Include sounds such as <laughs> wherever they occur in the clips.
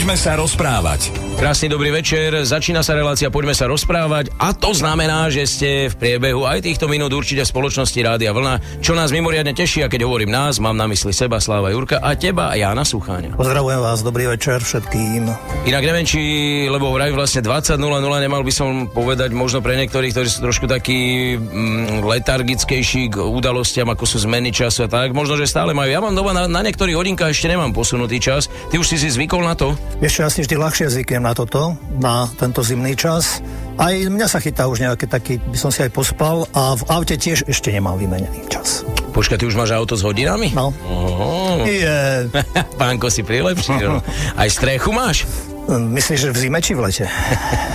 Poďme sa rozprávať. Krásny dobrý večer, začína sa relácia Poďme sa rozprávať a to znamená, že ste v priebehu aj týchto minút určite v spoločnosti Rádia Vlna, čo nás mimoriadne teší a keď hovorím nás, mám na mysli seba, Sláva Jurka a teba, Jana Sucháňa. Pozdravujem vás, dobrý večer všetkým. Inak neviem, či, lebo vraj vlastne 20.00 nemal by som povedať možno pre niektorých, ktorí sú trošku takí mm, letargickejší k udalostiam, ako sú zmeny času a tak, možno, že stále majú. Ja mám doma na, na niektorých hodinkách ešte nemám posunutý čas. Ty už si si zvykol na to? Ešte asi vždy ľahšie zvyknem na toto, na tento zimný čas. Aj mňa sa chytá už nejaký taký, by som si aj pospal a v aute tiež ešte nemám vymenený čas. Počkaj, ty už máš auto s hodinami? No. Oho. Je, <laughs> Pánko si prilepšil. Aj strechu máš? myslíš, že v zime či v lete?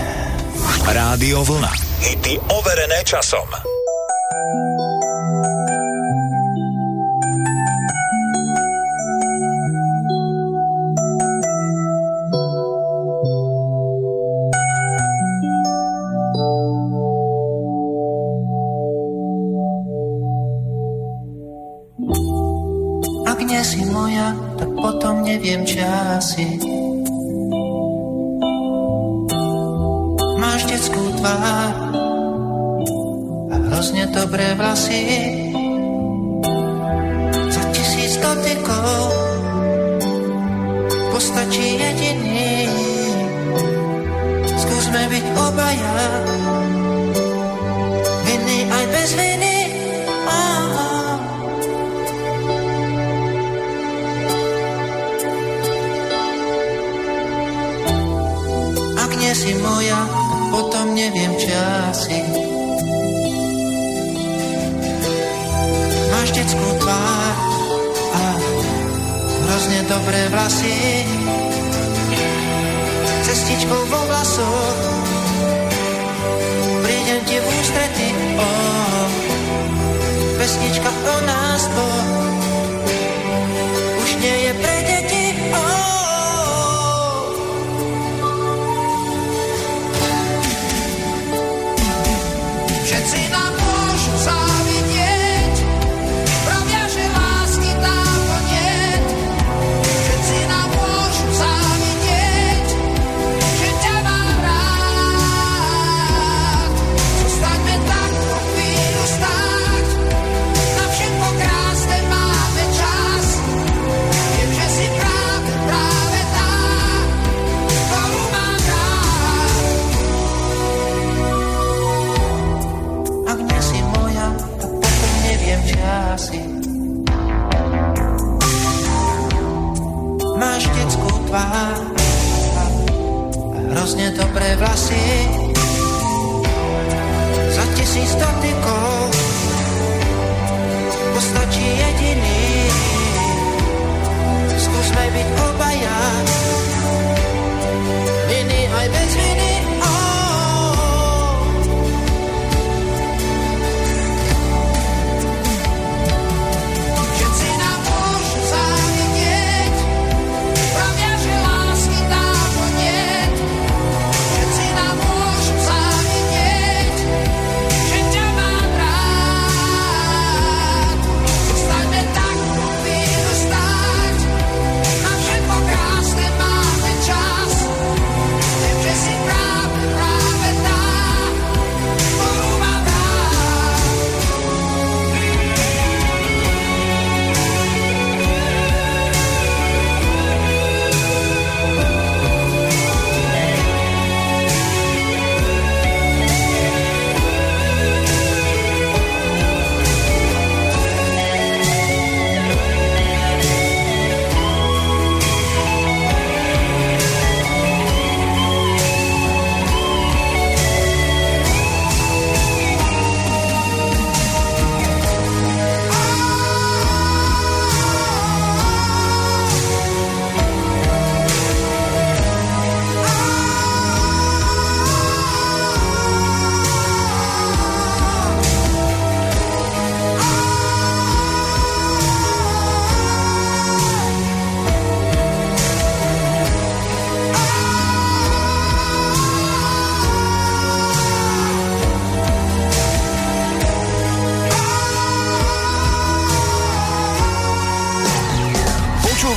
<laughs> Rádio Vlna. Hity overené časom. Neviem, či asi. Máš detskú tvár a hrozne dobré vlasy. Za tisíc dotykov postačí jediný. Skúsme byť obaja, vinný aj bez viny. Detskú tvár a hrozne dobré vlasy. Cestičkou vo vlasoch prídem ti v ústrety. Oh, pesnička o nás dvoch už nie je hrozne dobré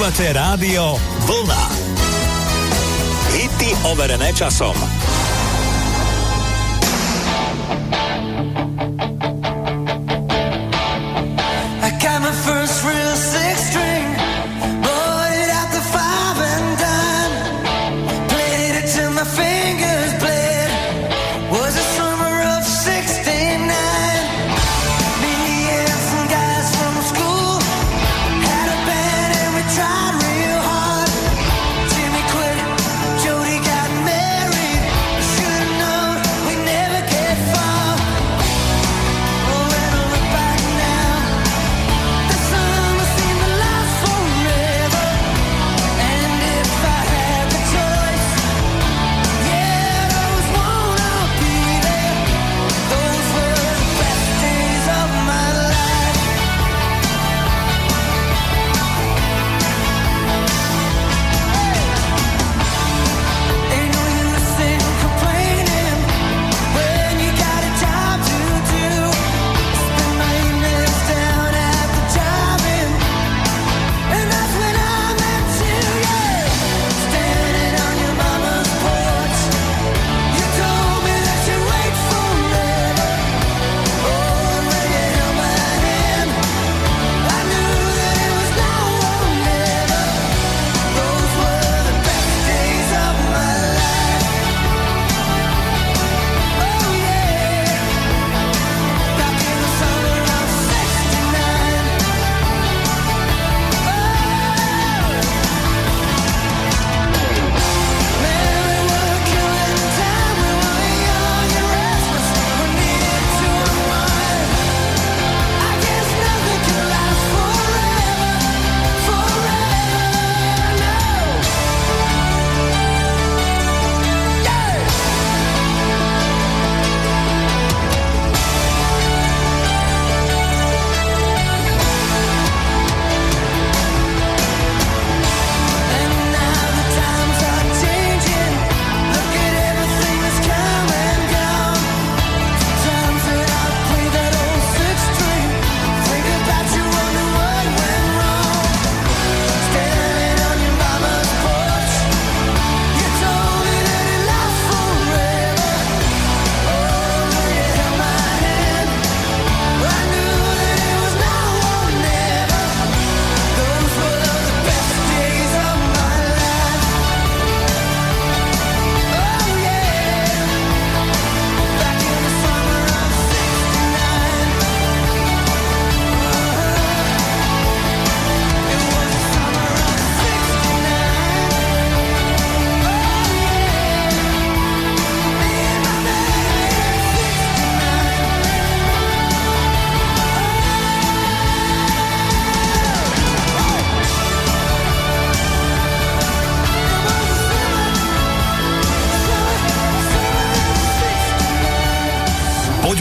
Počúvate rádio Vlna. Hity overené časom.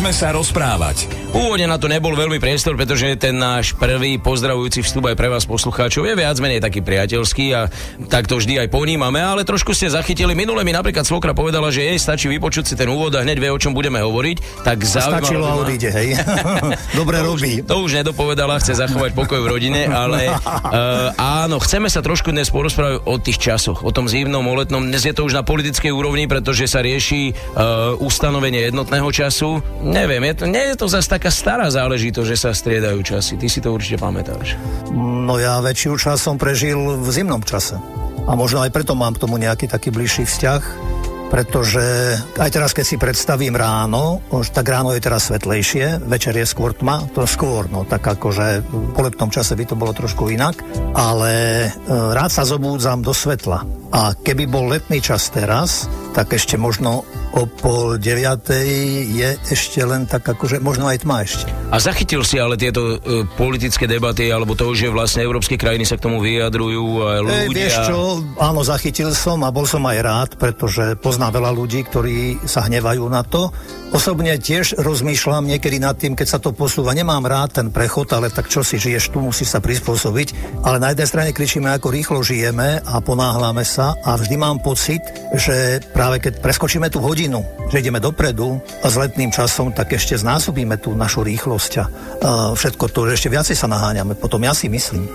Sa rozprávať. Pôvodne na to nebol veľmi priestor, pretože ten náš prvý pozdravujúci vstup aj pre vás poslucháčov je viac menej taký priateľský a tak to vždy aj ponímame, ale trošku ste zachytili. Minule mi napríklad svokra povedala, že jej stačí vypočuť si ten úvod a hneď vie, o čom budeme hovoriť. Tak zaujímavé Stačilo a odíde, hej. <laughs> Dobre robí. To už nedopovedala, chce zachovať pokoj v rodine, ale uh, <laughs> áno, chceme sa trošku dnes porozprávať o tých časoch, o tom zimnom, o letnom. Dnes je to už na politickej úrovni, pretože sa rieši uh, ustanovenie jednotného času. Neviem, je to, nie je to zase taká stará záležitosť, že sa striedajú časy. Ty si to určite pamätáš. No ja väčšiu čas som prežil v zimnom čase. A možno aj preto mám k tomu nejaký taký bližší vzťah, pretože aj teraz, keď si predstavím ráno, tak ráno je teraz svetlejšie, večer je skôr tma, to skôr, no tak akože po letnom čase by to bolo trošku inak, ale e, rád sa zobúdzam do svetla. A keby bol letný čas teraz, tak ešte možno o pol deviatej je ešte len tak akože možno aj tma ešte. A zachytil si ale tieto uh, politické debaty, alebo to, že vlastne európske krajiny sa k tomu vyjadrujú a Ej, ľudia... vieš čo, áno, zachytil som a bol som aj rád, pretože poznám veľa ľudí, ktorí sa hnevajú na to. Osobne tiež rozmýšľam niekedy nad tým, keď sa to posúva. Nemám rád ten prechod, ale tak čo si žiješ tu, musíš sa prispôsobiť. Ale na jednej strane kričíme, ako rýchlo žijeme a ponáhľame sa a vždy mám pocit, že práve keď preskočíme tú hodinu, že ideme dopredu a s letným časom, tak ešte znásobíme tú našu rýchlosť a všetko to, že ešte viacej sa naháňame. Potom ja si myslím.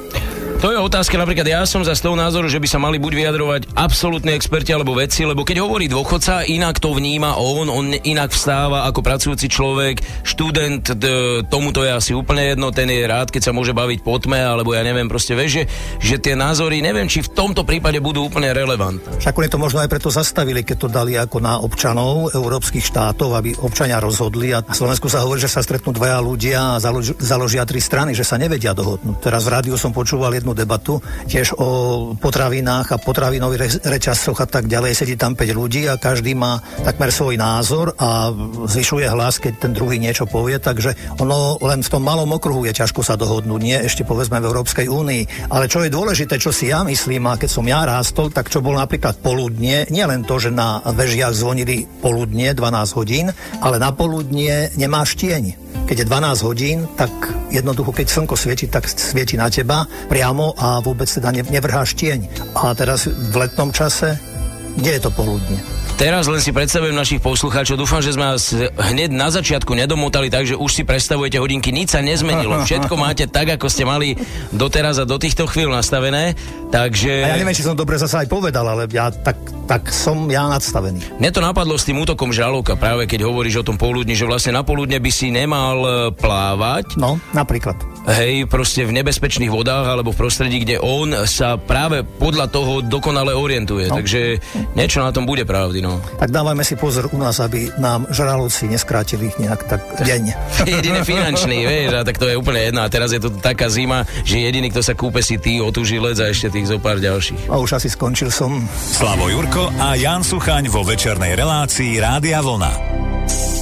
To je otázka, napríklad ja som za z toho názoru, že by sa mali buď vyjadrovať absolútni experti alebo vedci, lebo keď hovorí dôchodca, inak to vníma on, on inak vstáva ako pracujúci človek, študent, d- tomu to je asi úplne jedno, ten je rád, keď sa môže baviť po tme, alebo ja neviem, proste vieš, že, že tie názory, neviem, či v tomto prípade budú úplne relevantné. Však oni to možno aj preto zastavili, keď to dali ako na občanov európskych štátov, aby občania rozhodli. A na Slovensku sa hovorí, že sa stretnú dvaja ľudia a založ, založia tri strany, že sa nevedia dohodnúť. Teraz v rádiu som počúval jednu debatu tiež o potravinách a potravinových re- reťazcoch a tak ďalej. Sedí tam 5 ľudí a každý má takmer svoj názor a zvyšuje hlas, keď ten druhý niečo povie. Takže ono len v tom malom okruhu je ťažko sa dohodnúť. Nie ešte povedzme v Európskej únii. Ale čo je dôležité, čo si ja myslím, a keď som ja rástol, tak čo bol napríklad poludnie, nie len to, že na vežiach zvonili poludnie 12 hodín, ale na poludnie nemáš tieň. Keď je 12 hodín, tak jednoducho, keď slnko svieti, tak svieti na teba priamo a vôbec teda ne- nevrháš tieň. A teraz v letnom čase, kde je to poludnie? Teraz len si predstavujem našich poslucháčov. Dúfam, že sme vás hneď na začiatku nedomotali, takže už si predstavujete hodinky. Nič sa nezmenilo. <laughs> Všetko máte tak, ako ste mali doteraz a do týchto chvíľ nastavené. Takže... A ja neviem, či som dobre zase aj povedal, ale ja tak, tak som ja nadstavený. Mne to napadlo s tým útokom žraloka, práve keď hovoríš o tom poludni, že vlastne na poludne by si nemal e, plávať, No, napríklad. Hej, proste v nebezpečných vodách alebo v prostredí, kde on sa práve podľa toho dokonale orientuje. No. Takže niečo na tom bude pravdy, no. Tak dávajme si pozor u nás, aby nám žraloci neskrátili nejak tak deň. <laughs> Jediný finančný, vieš, a tak to je úplne jedno. A teraz je to taká zima, že jediný, kto sa kúpe si ty, otužilec a ešte tých zo pár ďalších. A už asi skončil som. Slavo Jurko a Jan Suchaň vo večernej relácii Rádia Vlna.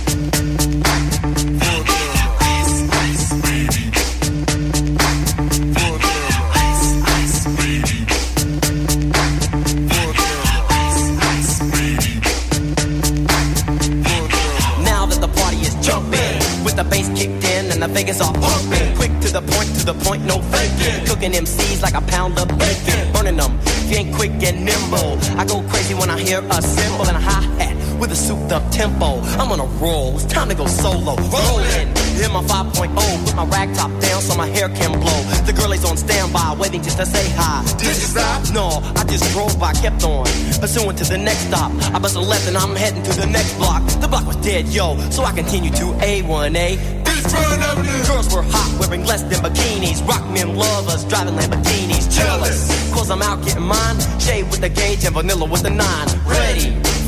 With the bass kicked in and the Vegas all pumping. Quick to the point, to the point, no faking. Cooking MCs like a pound of bacon. Burning them, if you ain't quick and nimble. I go crazy when I hear a cymbal and a hi hat with a souped up tempo. I'm on a roll, it's time to go solo. Rolling, hit my 5.0, put my rag top down so my hair can blow. The girl is on standby, waiting just to say hi. Did you stop? No, I just drove by, kept on. Pursuing to the next stop. I bust a left and I'm heading to the next block. The block was dead, yo, so I continue to A1A. Girls were hot, wearing less than bikinis. Rock men lovers, driving Lamborghinis. Jealous, cause I'm out getting mine. Shade with the gauge and vanilla with the nine. Ready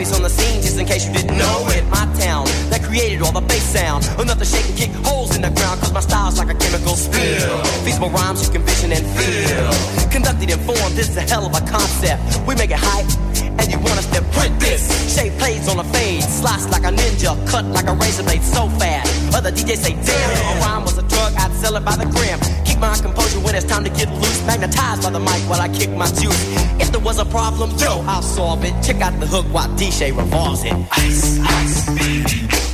On the scene, just in case you didn't know it. My town that created all the bass sound. Enough to shake and kick holes in the ground, cause my style's like a chemical spill. Feasible rhymes you can vision and feel. Conducted and formed, this is a hell of a concept. We make it hype, and you want us to print this. Shape plays on a fade, slice like a ninja, cut like a razor blade so fast. Other DJs say, damn, if a rhyme was a drug, I'd sell it by the gram. Keep my composure when it's time to get loose. Magnetized by the mic while I kick my juice. If there was a problem, yo, I'll solve it. Check out the hook while DJ revolves it. Ice, ice, baby.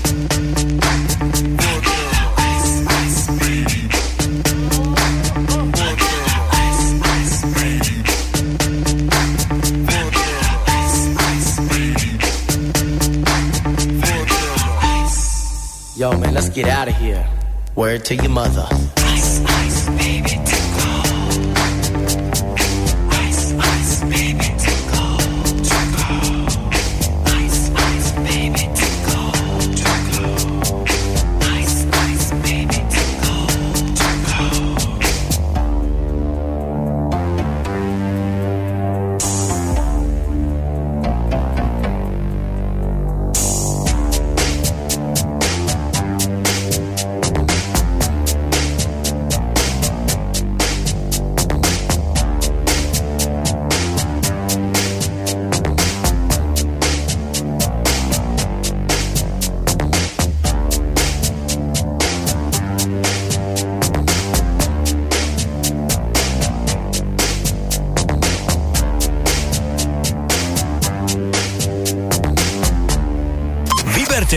Let's get out of here. Word to your mother. Vyberte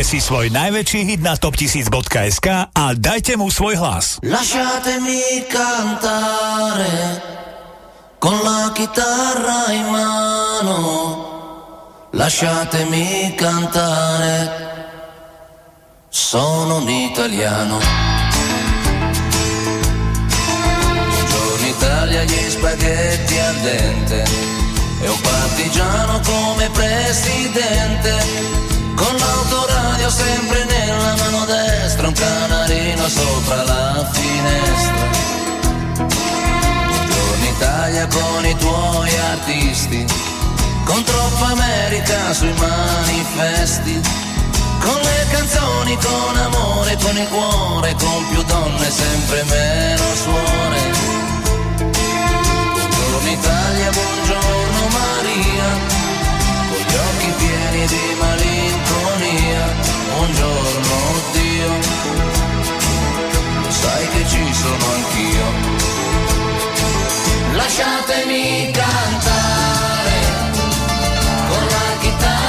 si svoj najväčší hit na top1000.sk a dajte mu svoj hlas. Lasciatemi cantare con la chitarra in mano. Lasciatemi cantare. Sono un italiano. Buongiorno Italia, gli spaghetti al dente. E un partigiano come presidente. L'autoradio sempre nella mano destra, un canarino sopra la finestra. Buongiorno Italia con i tuoi artisti, con troppa America sui manifesti, con le canzoni, con amore, con il cuore, con più donne, sempre meno suore. Buongiorno Italia, buongiorno Maria, gli occhi pieni di malinconia. Buongiorno Dio, sai che ci sono anch'io. Lasciatemi cantare con la chitarra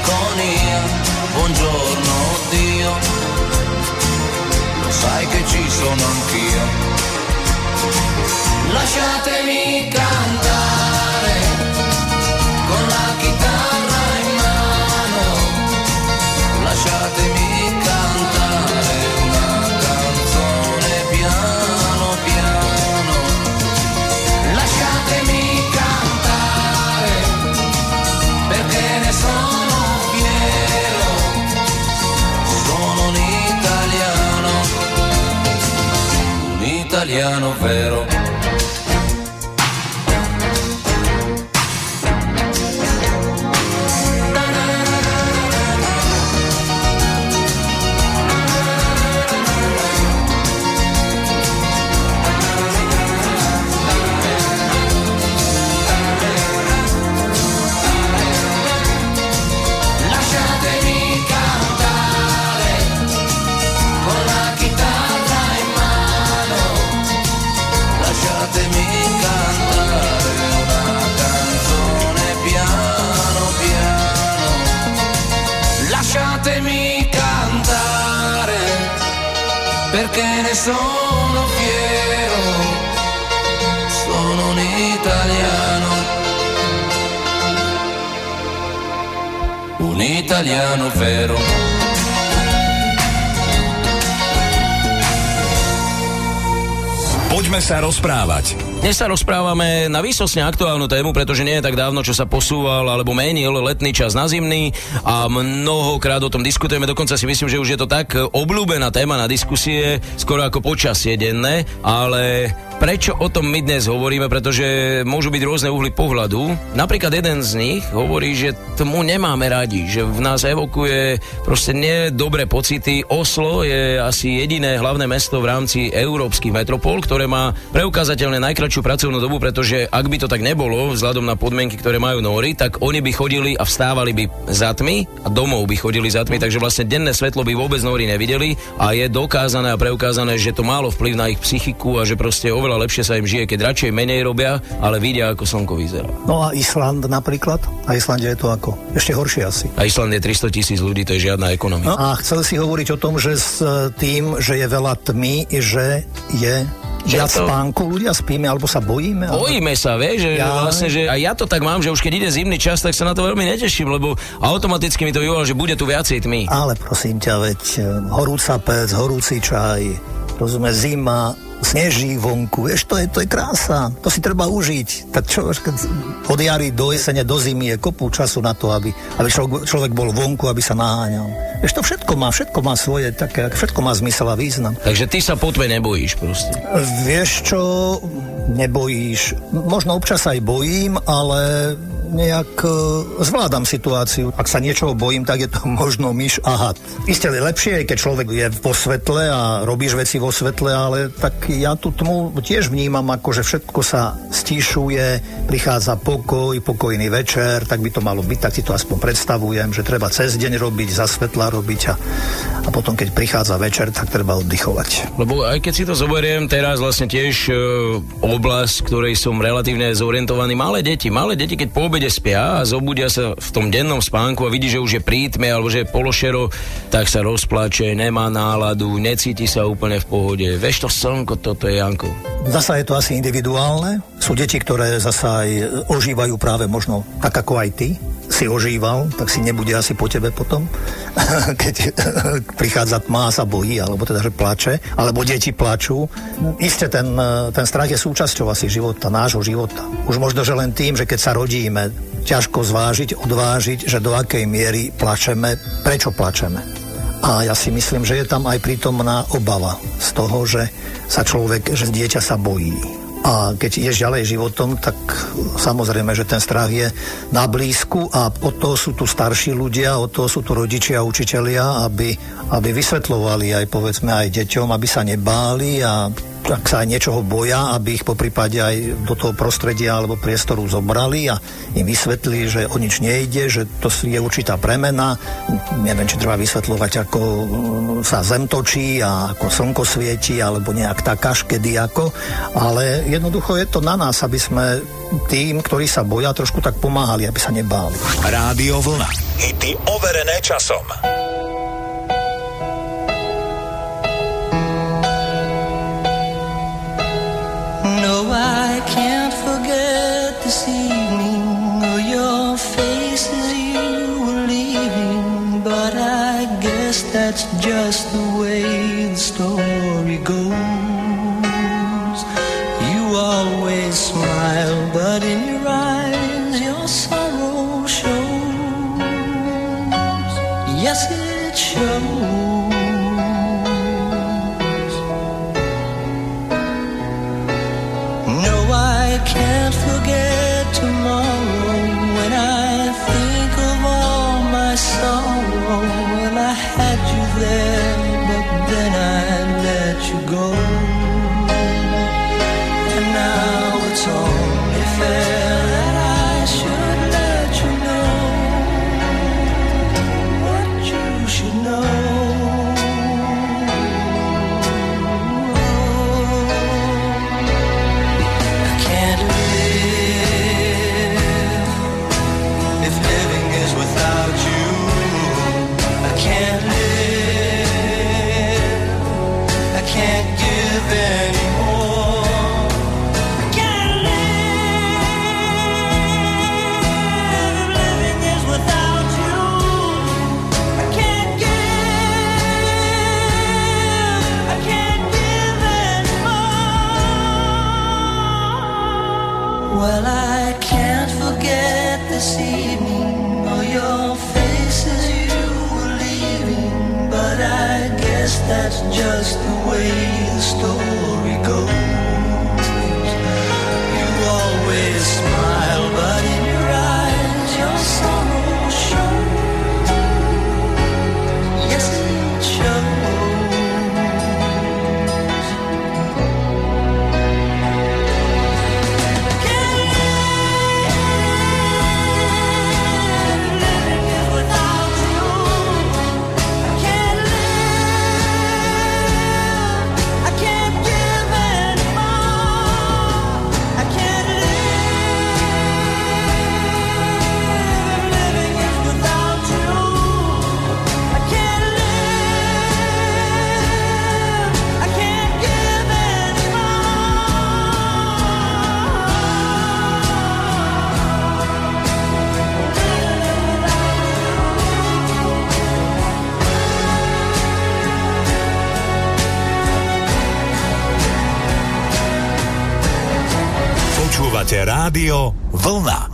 Malinconia. Buongiorno Dio, lo sai che ci sono anch'io. Lasciatemi cantare italiano vero. Italiano vero. Poďme sa rozprávať. Dnes sa rozprávame na výsostne aktuálnu tému, pretože nie je tak dávno, čo sa posúval alebo menil letný čas na zimný a mnohokrát o tom diskutujeme. Dokonca si myslím, že už je to tak obľúbená téma na diskusie, skoro ako počasie denné, ale prečo o tom my dnes hovoríme, pretože môžu byť rôzne uhly pohľadu. Napríklad jeden z nich hovorí, že tomu nemáme radi, že v nás evokuje proste nedobré pocity. Oslo je asi jediné hlavné mesto v rámci európskych metropol, ktoré má preukázateľne najkračšiu pracovnú dobu, pretože ak by to tak nebolo, vzhľadom na podmienky, ktoré majú Nóri, tak oni by chodili a vstávali by za tmy a domov by chodili za tmy, takže vlastne denné svetlo by vôbec Nóri nevideli a je dokázané a preukázané, že to málo vplyv na ich psychiku a že proste oveľa lepšie sa im žije, keď radšej menej robia, ale vidia, ako slnko vyzerá. No a Island napríklad? Na Islande je to ako? Ešte horšie asi. A Island je 300 tisíc ľudí, to je žiadna ekonomia. No a chcel si hovoriť o tom, že s e, tým, že je veľa tmy, že je viac to- spánku, ľudia spíme, alebo sa bojíme? alebo- Bojíme sa, vieš, že Ja- vlastne, že aj ja to tak mám, že už keď ide zimný čas, tak sa na to veľmi neteším, lebo automaticky mi to vyvolá, že bude tu viacej tmy. Ale prosím ťa, veď e, horúca pec, horúci čaj, rozume, zima, sneží vonku, vieš, to je, to je krása, to si treba užiť. Tak čo, od jary do jesene, do zimy je kopu času na to, aby, aby človek, človek bol vonku, aby sa naháňal. Vieš, to všetko má, všetko má svoje, také, všetko má zmysel a význam. Takže ty sa po tme nebojíš proste. Vieš čo, nebojíš. Možno občas aj bojím, ale nejak e, zvládam situáciu. Ak sa niečoho bojím, tak je to <laughs> možno myš a had. Isté je lepšie, keď človek je vo svetle a robíš veci vo svetle, ale tak ja tú tmu tiež vnímam ako, že všetko sa stíšuje, prichádza pokoj, pokojný večer, tak by to malo byť, tak si to aspoň predstavujem, že treba cez deň robiť, za svetla robiť a, a potom, keď prichádza večer, tak treba oddychovať. Lebo aj keď si to zoberiem, teraz vlastne tiež e, oblasť, ktorej som relatívne zorientovaný, malé deti, malé deti, keď po obede spia a zobudia sa v tom dennom spánku a vidí, že už je prítme alebo že je pološero, tak sa rozplače, nemá náladu, necíti sa úplne v pohode. Vieš to slnko, toto je Janko. Zasa je to asi individuálne. Sú deti, ktoré zasa aj ožívajú práve možno tak ako aj ty si ožíval, tak si nebude asi po tebe potom, <laughs> keď prichádza tma a sa bojí, alebo teda, že plače, alebo deti plačú. Isté, ten, ten strach je súčasťou asi života, nášho života. Už možno, že len tým, že keď sa rodíme, ťažko zvážiť, odvážiť, že do akej miery plačeme, prečo plačeme. A ja si myslím, že je tam aj prítomná obava z toho, že sa človek, že dieťa sa bojí. A keď ideš ďalej životom, tak samozrejme, že ten strach je na blízku a od toho sú tu starší ľudia, od toho sú tu rodičia a učitelia, aby, aby vysvetľovali aj povedzme aj deťom, aby sa nebáli a ak sa aj niečoho boja, aby ich po prípade aj do toho prostredia alebo priestoru zobrali a im vysvetlili, že o nič nejde, že to je určitá premena. Neviem, či treba vysvetľovať, ako sa zem točí a ako slnko svieti, alebo nejak tak až kedy ako. Ale jednoducho je to na nás, aby sme tým, ktorí sa boja, trošku tak pomáhali, aby sa nebáli. Rádio Vlna. Hity overené časom. But I guess that's just the way the story goes. You always smile but in your rádio Vlna.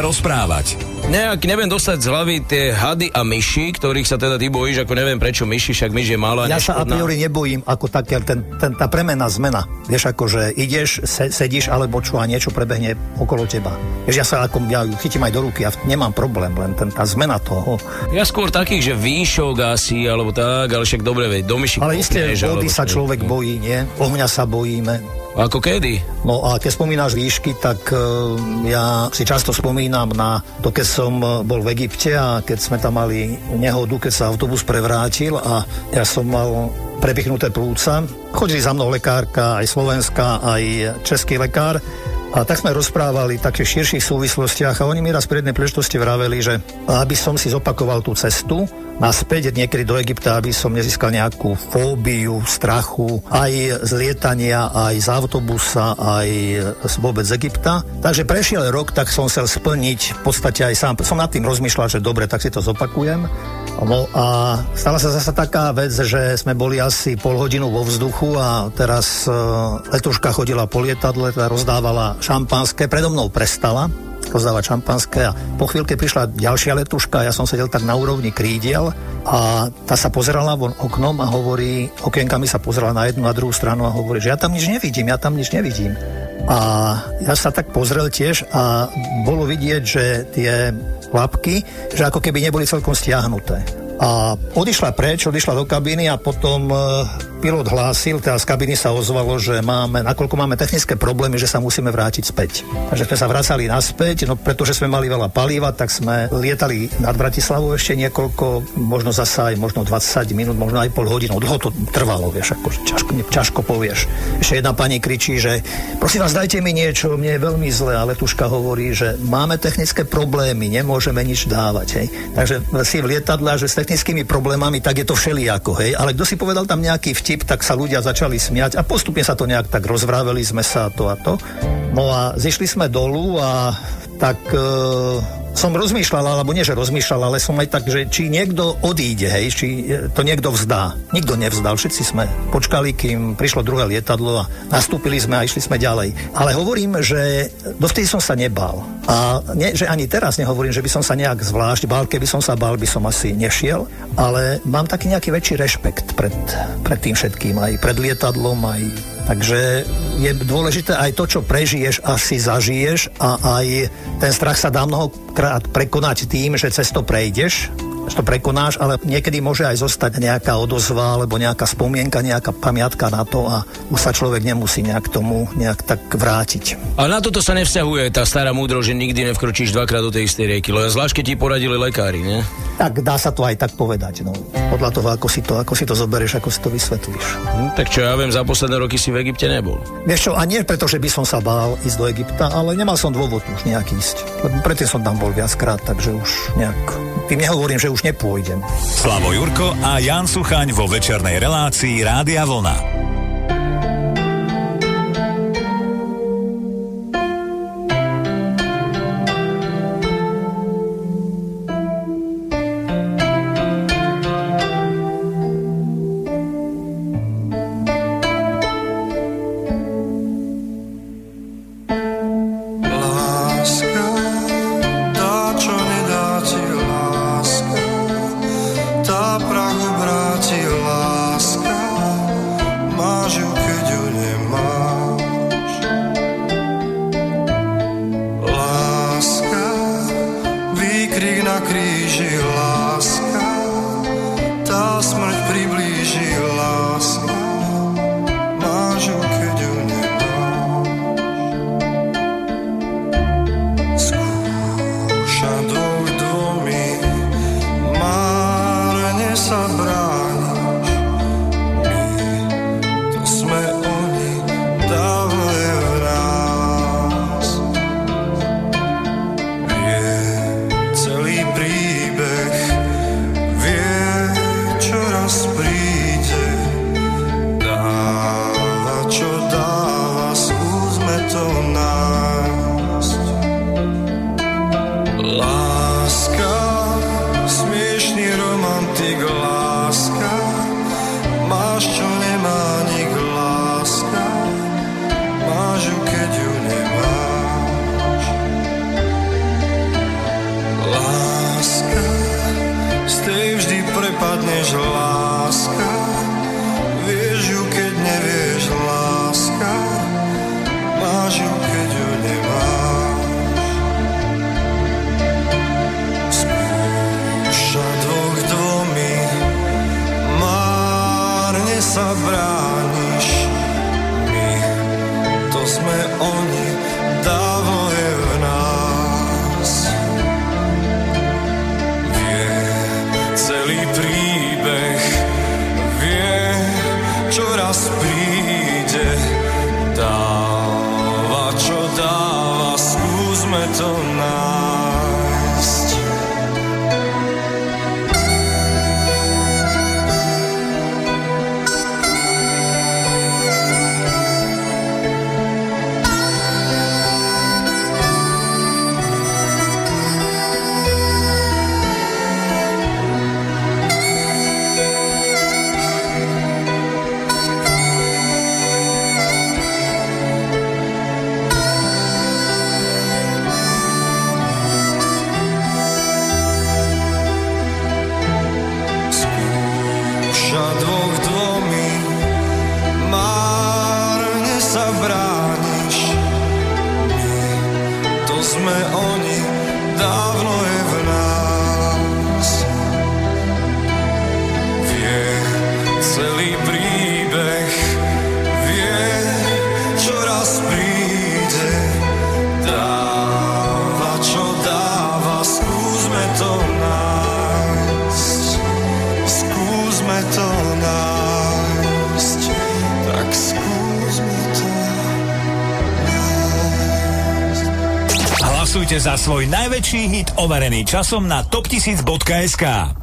Sa rozprávať. Nejak neviem dostať z hlavy tie hady a myši, ktorých sa teda ty bojíš, ako neviem prečo myši, však myš je malá. Ja sa a neškodná. priori nebojím ako také, ten, ten, tá premená zmena. Vieš, ako že ideš, se, sedíš alebo čo a niečo prebehne okolo teba. Vieš, ja sa ako, ja chytím aj do ruky, ja nemám problém, len ten, tá zmena toho. Ja skôr takých, že výšok asi, alebo tak, ale však dobre, veď do myši Ale isté, vody sa človek bojí, nie? Ohňa sa bojíme. Ako kedy? No a keď spomínaš výšky, tak e, ja si často spomínam na to, keď som e, bol v Egypte a keď sme tam mali nehodu, keď sa autobus prevrátil a ja som mal prepichnuté plúca. Chodili za mnou lekárka, aj slovenská, aj český lekár. A tak sme rozprávali v takých širších súvislostiach a oni mi raz pri jednej príležitosti vraveli, že aby som si zopakoval tú cestu naspäť niekedy do Egypta, aby som nezískal nejakú fóbiu, strachu, aj z lietania, aj z autobusa, aj z vôbec z Egypta. Takže prešiel rok, tak som chcel splniť v podstate aj sám. Som nad tým rozmýšľal, že dobre, tak si to zopakujem. No a stala sa zase taká vec, že sme boli asi pol hodinu vo vzduchu a teraz uh, letuška chodila po lietadle, teda rozdávala šampanské, predo mnou prestala rozdávať šampanské a po chvíľke prišla ďalšia letuška, ja som sedel tak na úrovni krídiel a tá sa pozerala von oknom a hovorí, okienkami sa pozerala na jednu, na druhú stranu a hovorí, že ja tam nič nevidím, ja tam nič nevidím. A ja sa tak pozrel tiež a bolo vidieť, že tie lapky, že ako keby neboli celkom stiahnuté. A odišla preč, odišla do kabíny a potom e, pilot hlásil, teda z kabiny sa ozvalo, že máme, nakoľko máme technické problémy, že sa musíme vrátiť späť. Takže sme sa vracali naspäť, no pretože sme mali veľa paliva, tak sme lietali nad Bratislavou ešte niekoľko, možno zasa aj možno 20 minút, možno aj pol hodinu. Dlho to trvalo, vieš, ako ťažko, ťažko povieš. Ešte jedna pani kričí, že prosím vás, dajte mi niečo, mne je veľmi zle, ale tuška hovorí, že máme technické problémy, nemôžeme nič dávať. Hej. Takže si v lietadle, že s technickými problémami, tak je to všelijako. Hej. Ale kto si povedal tam nejaký vtip, tak sa ľudia začali smiať a postupne sa to nejak tak rozvráveli sme sa to a to. No a zišli sme dolu a tak e, som rozmýšľal, alebo nie, že rozmýšľal, ale som aj tak, že či niekto odíde, hej, či e, to niekto vzdá. Nikto nevzdal, všetci sme počkali, kým prišlo druhé lietadlo a nastúpili sme a išli sme ďalej. Ale hovorím, že dovtedy som sa nebal. A nie, že ani teraz nehovorím, že by som sa nejak zvlášť bál, keby som sa bál, by som asi nešiel, ale mám taký nejaký väčší rešpekt pred, pred tým všetkým, aj pred lietadlom, aj Takže je dôležité aj to, čo prežiješ a si zažiješ a aj ten strach sa dá mnohokrát prekonať tým, že cez to prejdeš, že to prekonáš, ale niekedy môže aj zostať nejaká odozva alebo nejaká spomienka, nejaká pamiatka na to a už sa človek nemusí nejak tomu nejak tak vrátiť. A na toto sa nevzťahuje tá stará múdro, že nikdy nevkročíš dvakrát do tej istej rieky, lebo zvlášť keď ti poradili lekári, nie? Tak dá sa to aj tak povedať, no. Podľa toho, ako si to, ako si to zoberieš, ako si to vysvetlíš. Hm, tak čo ja viem, za posledné roky si v Egypte nebol. Vieš čo, a nie preto, že by som sa bál ísť do Egypta, ale nemal som dôvod už nejak ísť. Lebo predtým som tam bol viackrát, takže už nejak... Tým nehovorím, že už nepôjdem. Slavo Jurko a Jan Suchaň vo večernej relácii Rádia Vlna. Smrť priblíži, skúsme to najväčší hit overený časom na top1000.sk.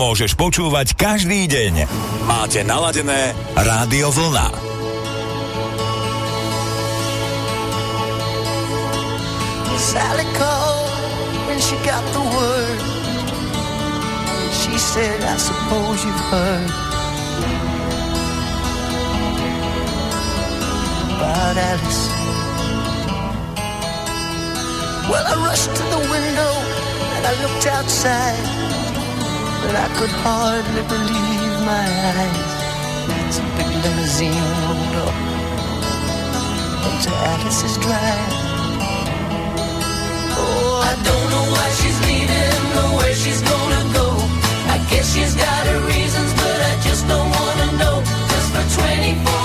môžeš počúvať každý deň. Máte naladené Rádio Vlna. Sally called when she got the word She said, I suppose you've heard About Alice Well, I rushed to the window and I looked outside But I could hardly believe my eyes. It's a big limousine rolled up onto Alice's drive. Oh, I don't know why she's leaving or where she's gonna go. I guess she's got her reasons, but I just don't wanna know. Just for 24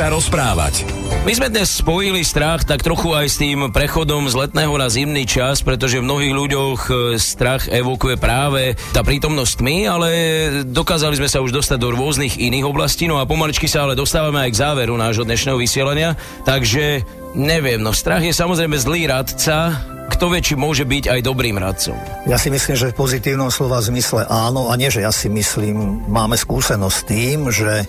sa rozprávať. My sme dnes spojili strach tak trochu aj s tým prechodom z letného na zimný čas, pretože v mnohých ľuďoch e, strach evokuje práve tá prítomnosť tmy, ale dokázali sme sa už dostať do rôznych iných oblastí, no a pomaličky sa ale dostávame aj k záveru nášho dnešného vysielania, takže neviem, no strach je samozrejme zlý radca, kto vie, či môže byť aj dobrým radcom. Ja si myslím, že v pozitívnom slova zmysle áno, a nie, že ja si myslím, máme skúsenosť s tým, že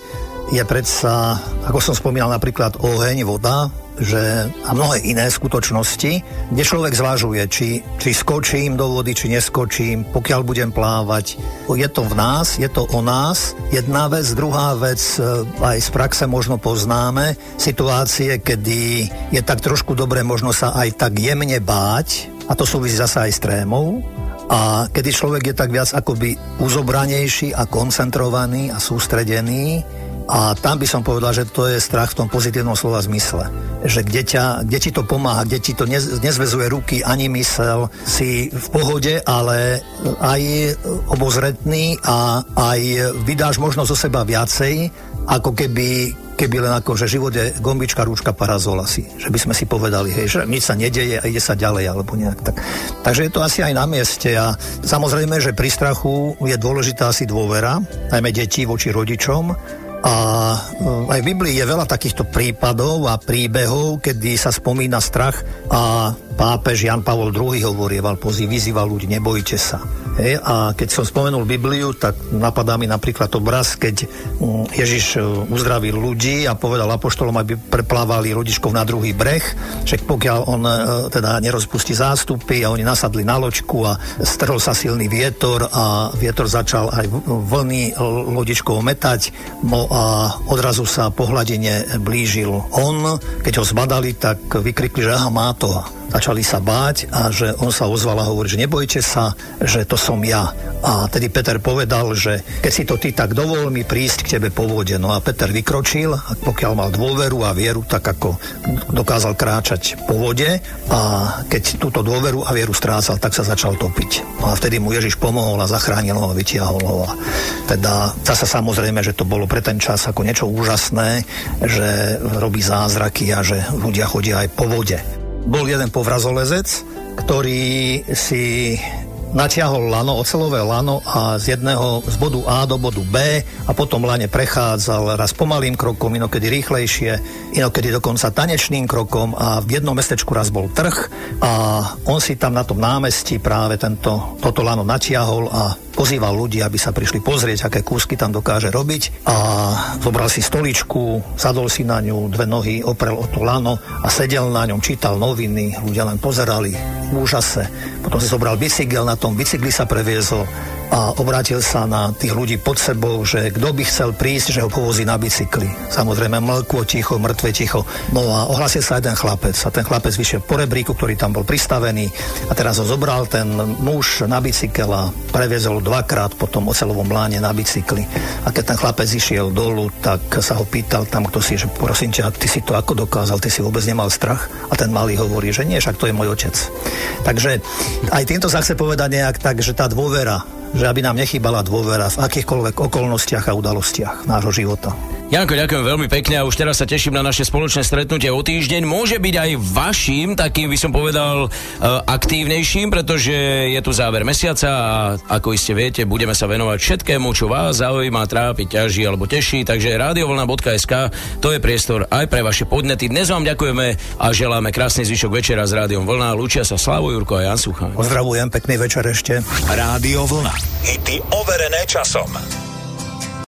je predsa, ako som spomínal napríklad oheň, voda, že a mnohé iné skutočnosti, kde človek zvažuje, či, či skočím do vody, či neskočím, pokiaľ budem plávať. Je to v nás, je to o nás. Jedna vec, druhá vec, e, aj z praxe možno poznáme, situácie, kedy je tak trošku dobre možno sa aj tak jemne báť, a to súvisí zasa aj s trémou, a kedy človek je tak viac akoby uzobranejší a koncentrovaný a sústredený, a tam by som povedal, že to je strach v tom pozitívnom slova zmysle. Že kde, ťa, kde ti to pomáha, kde ti to nez, nezvezuje ruky ani mysel, si v pohode, ale aj obozretný a aj vydáš možno zo seba viacej, ako keby keby len ako, že život je gombička, rúčka, parazol asi. Že by sme si povedali, hej, že nič sa nedeje a ide sa ďalej, alebo nejak tak. Takže je to asi aj na mieste a samozrejme, že pri strachu je dôležitá asi dôvera, najmä detí voči rodičom, a e, aj v Biblii je veľa takýchto prípadov a príbehov, kedy sa spomína strach a pápež Jan Pavol II hovorieval, pozí, vyzýval ľudí, nebojte sa. Hej, a keď som spomenul Bibliu, tak napadá mi napríklad obraz, keď mm, Ježiš e, uzdravil ľudí a povedal apoštolom, aby preplávali rodičkov na druhý breh, že pokiaľ on e, teda nerozpustí zástupy a oni nasadli na loďku a strhol sa silný vietor a vietor začal aj vlny lodičkou metať, no a odrazu sa po hladine blížil on. Keď ho zbadali, tak vykrikli, že aha, má to. Začali sa báť a že on sa ozval a hovorí, že nebojte sa, že to som ja. A tedy Peter povedal, že keď si to ty tak dovol mi prísť k tebe po vode. No a Peter vykročil a pokiaľ mal dôveru a vieru, tak ako dokázal kráčať po vode a keď túto dôveru a vieru strácal, tak sa začal topiť. No a vtedy mu Ježiš pomohol a zachránil ho a vytiahol ho. A teda zase samozrejme, že to bolo pre ten čas ako niečo úžasné, že robí zázraky a že ľudia chodia aj po vode. Bol jeden povrazolezec, ktorý si natiahol lano, ocelové lano a z jedného z bodu A do bodu B a potom lane prechádzal raz pomalým krokom, inokedy rýchlejšie, inokedy dokonca tanečným krokom a v jednom mestečku raz bol trh a on si tam na tom námestí práve tento, toto lano natiahol a pozýval ľudí, aby sa prišli pozrieť, aké kúsky tam dokáže robiť a zobral si stoličku, sadol si na ňu, dve nohy oprel o to lano a sedel na ňom, čítal noviny, ľudia len pozerali v úžase. Potom si zobral bicykel, na tom bicykli sa previezol a obrátil sa na tých ľudí pod sebou, že kto by chcel prísť, že ho povozí na bicykli. Samozrejme mlkvo ticho, mŕtve ticho. No a ohlasil sa jeden chlapec a ten chlapec vyšiel po rebríku, ktorý tam bol pristavený a teraz ho zobral ten muž na bicykel a previezol dvakrát po tom ocelovom láne na bicykli. A keď ten chlapec išiel dolu, tak sa ho pýtal tam, kto si, že prosím ťa, ty si to ako dokázal, ty si vôbec nemal strach? A ten malý hovorí, že nie, však to je môj otec. Takže aj týmto sa chce povedať nejak tak, že tá dôvera že aby nám nechýbala dôvera v akýchkoľvek okolnostiach a udalostiach nášho života. Janko, ďakujem veľmi pekne a už teraz sa teším na naše spoločné stretnutie o týždeň. Môže byť aj vašim, takým by som povedal, uh, aktívnejším, pretože je tu záver mesiaca a ako iste viete, budeme sa venovať všetkému, čo vás zaujíma, trápi, ťaží alebo teší. Takže radiovolna.sk to je priestor aj pre vaše podnety. Dnes vám ďakujeme a želáme krásny zvyšok večera s Rádiom Vlna. Lúčia sa Slavo Jurko a Jan Sucha. Pozdravujem, pekný večer ešte. Rádio Vlna. Hity overené časom.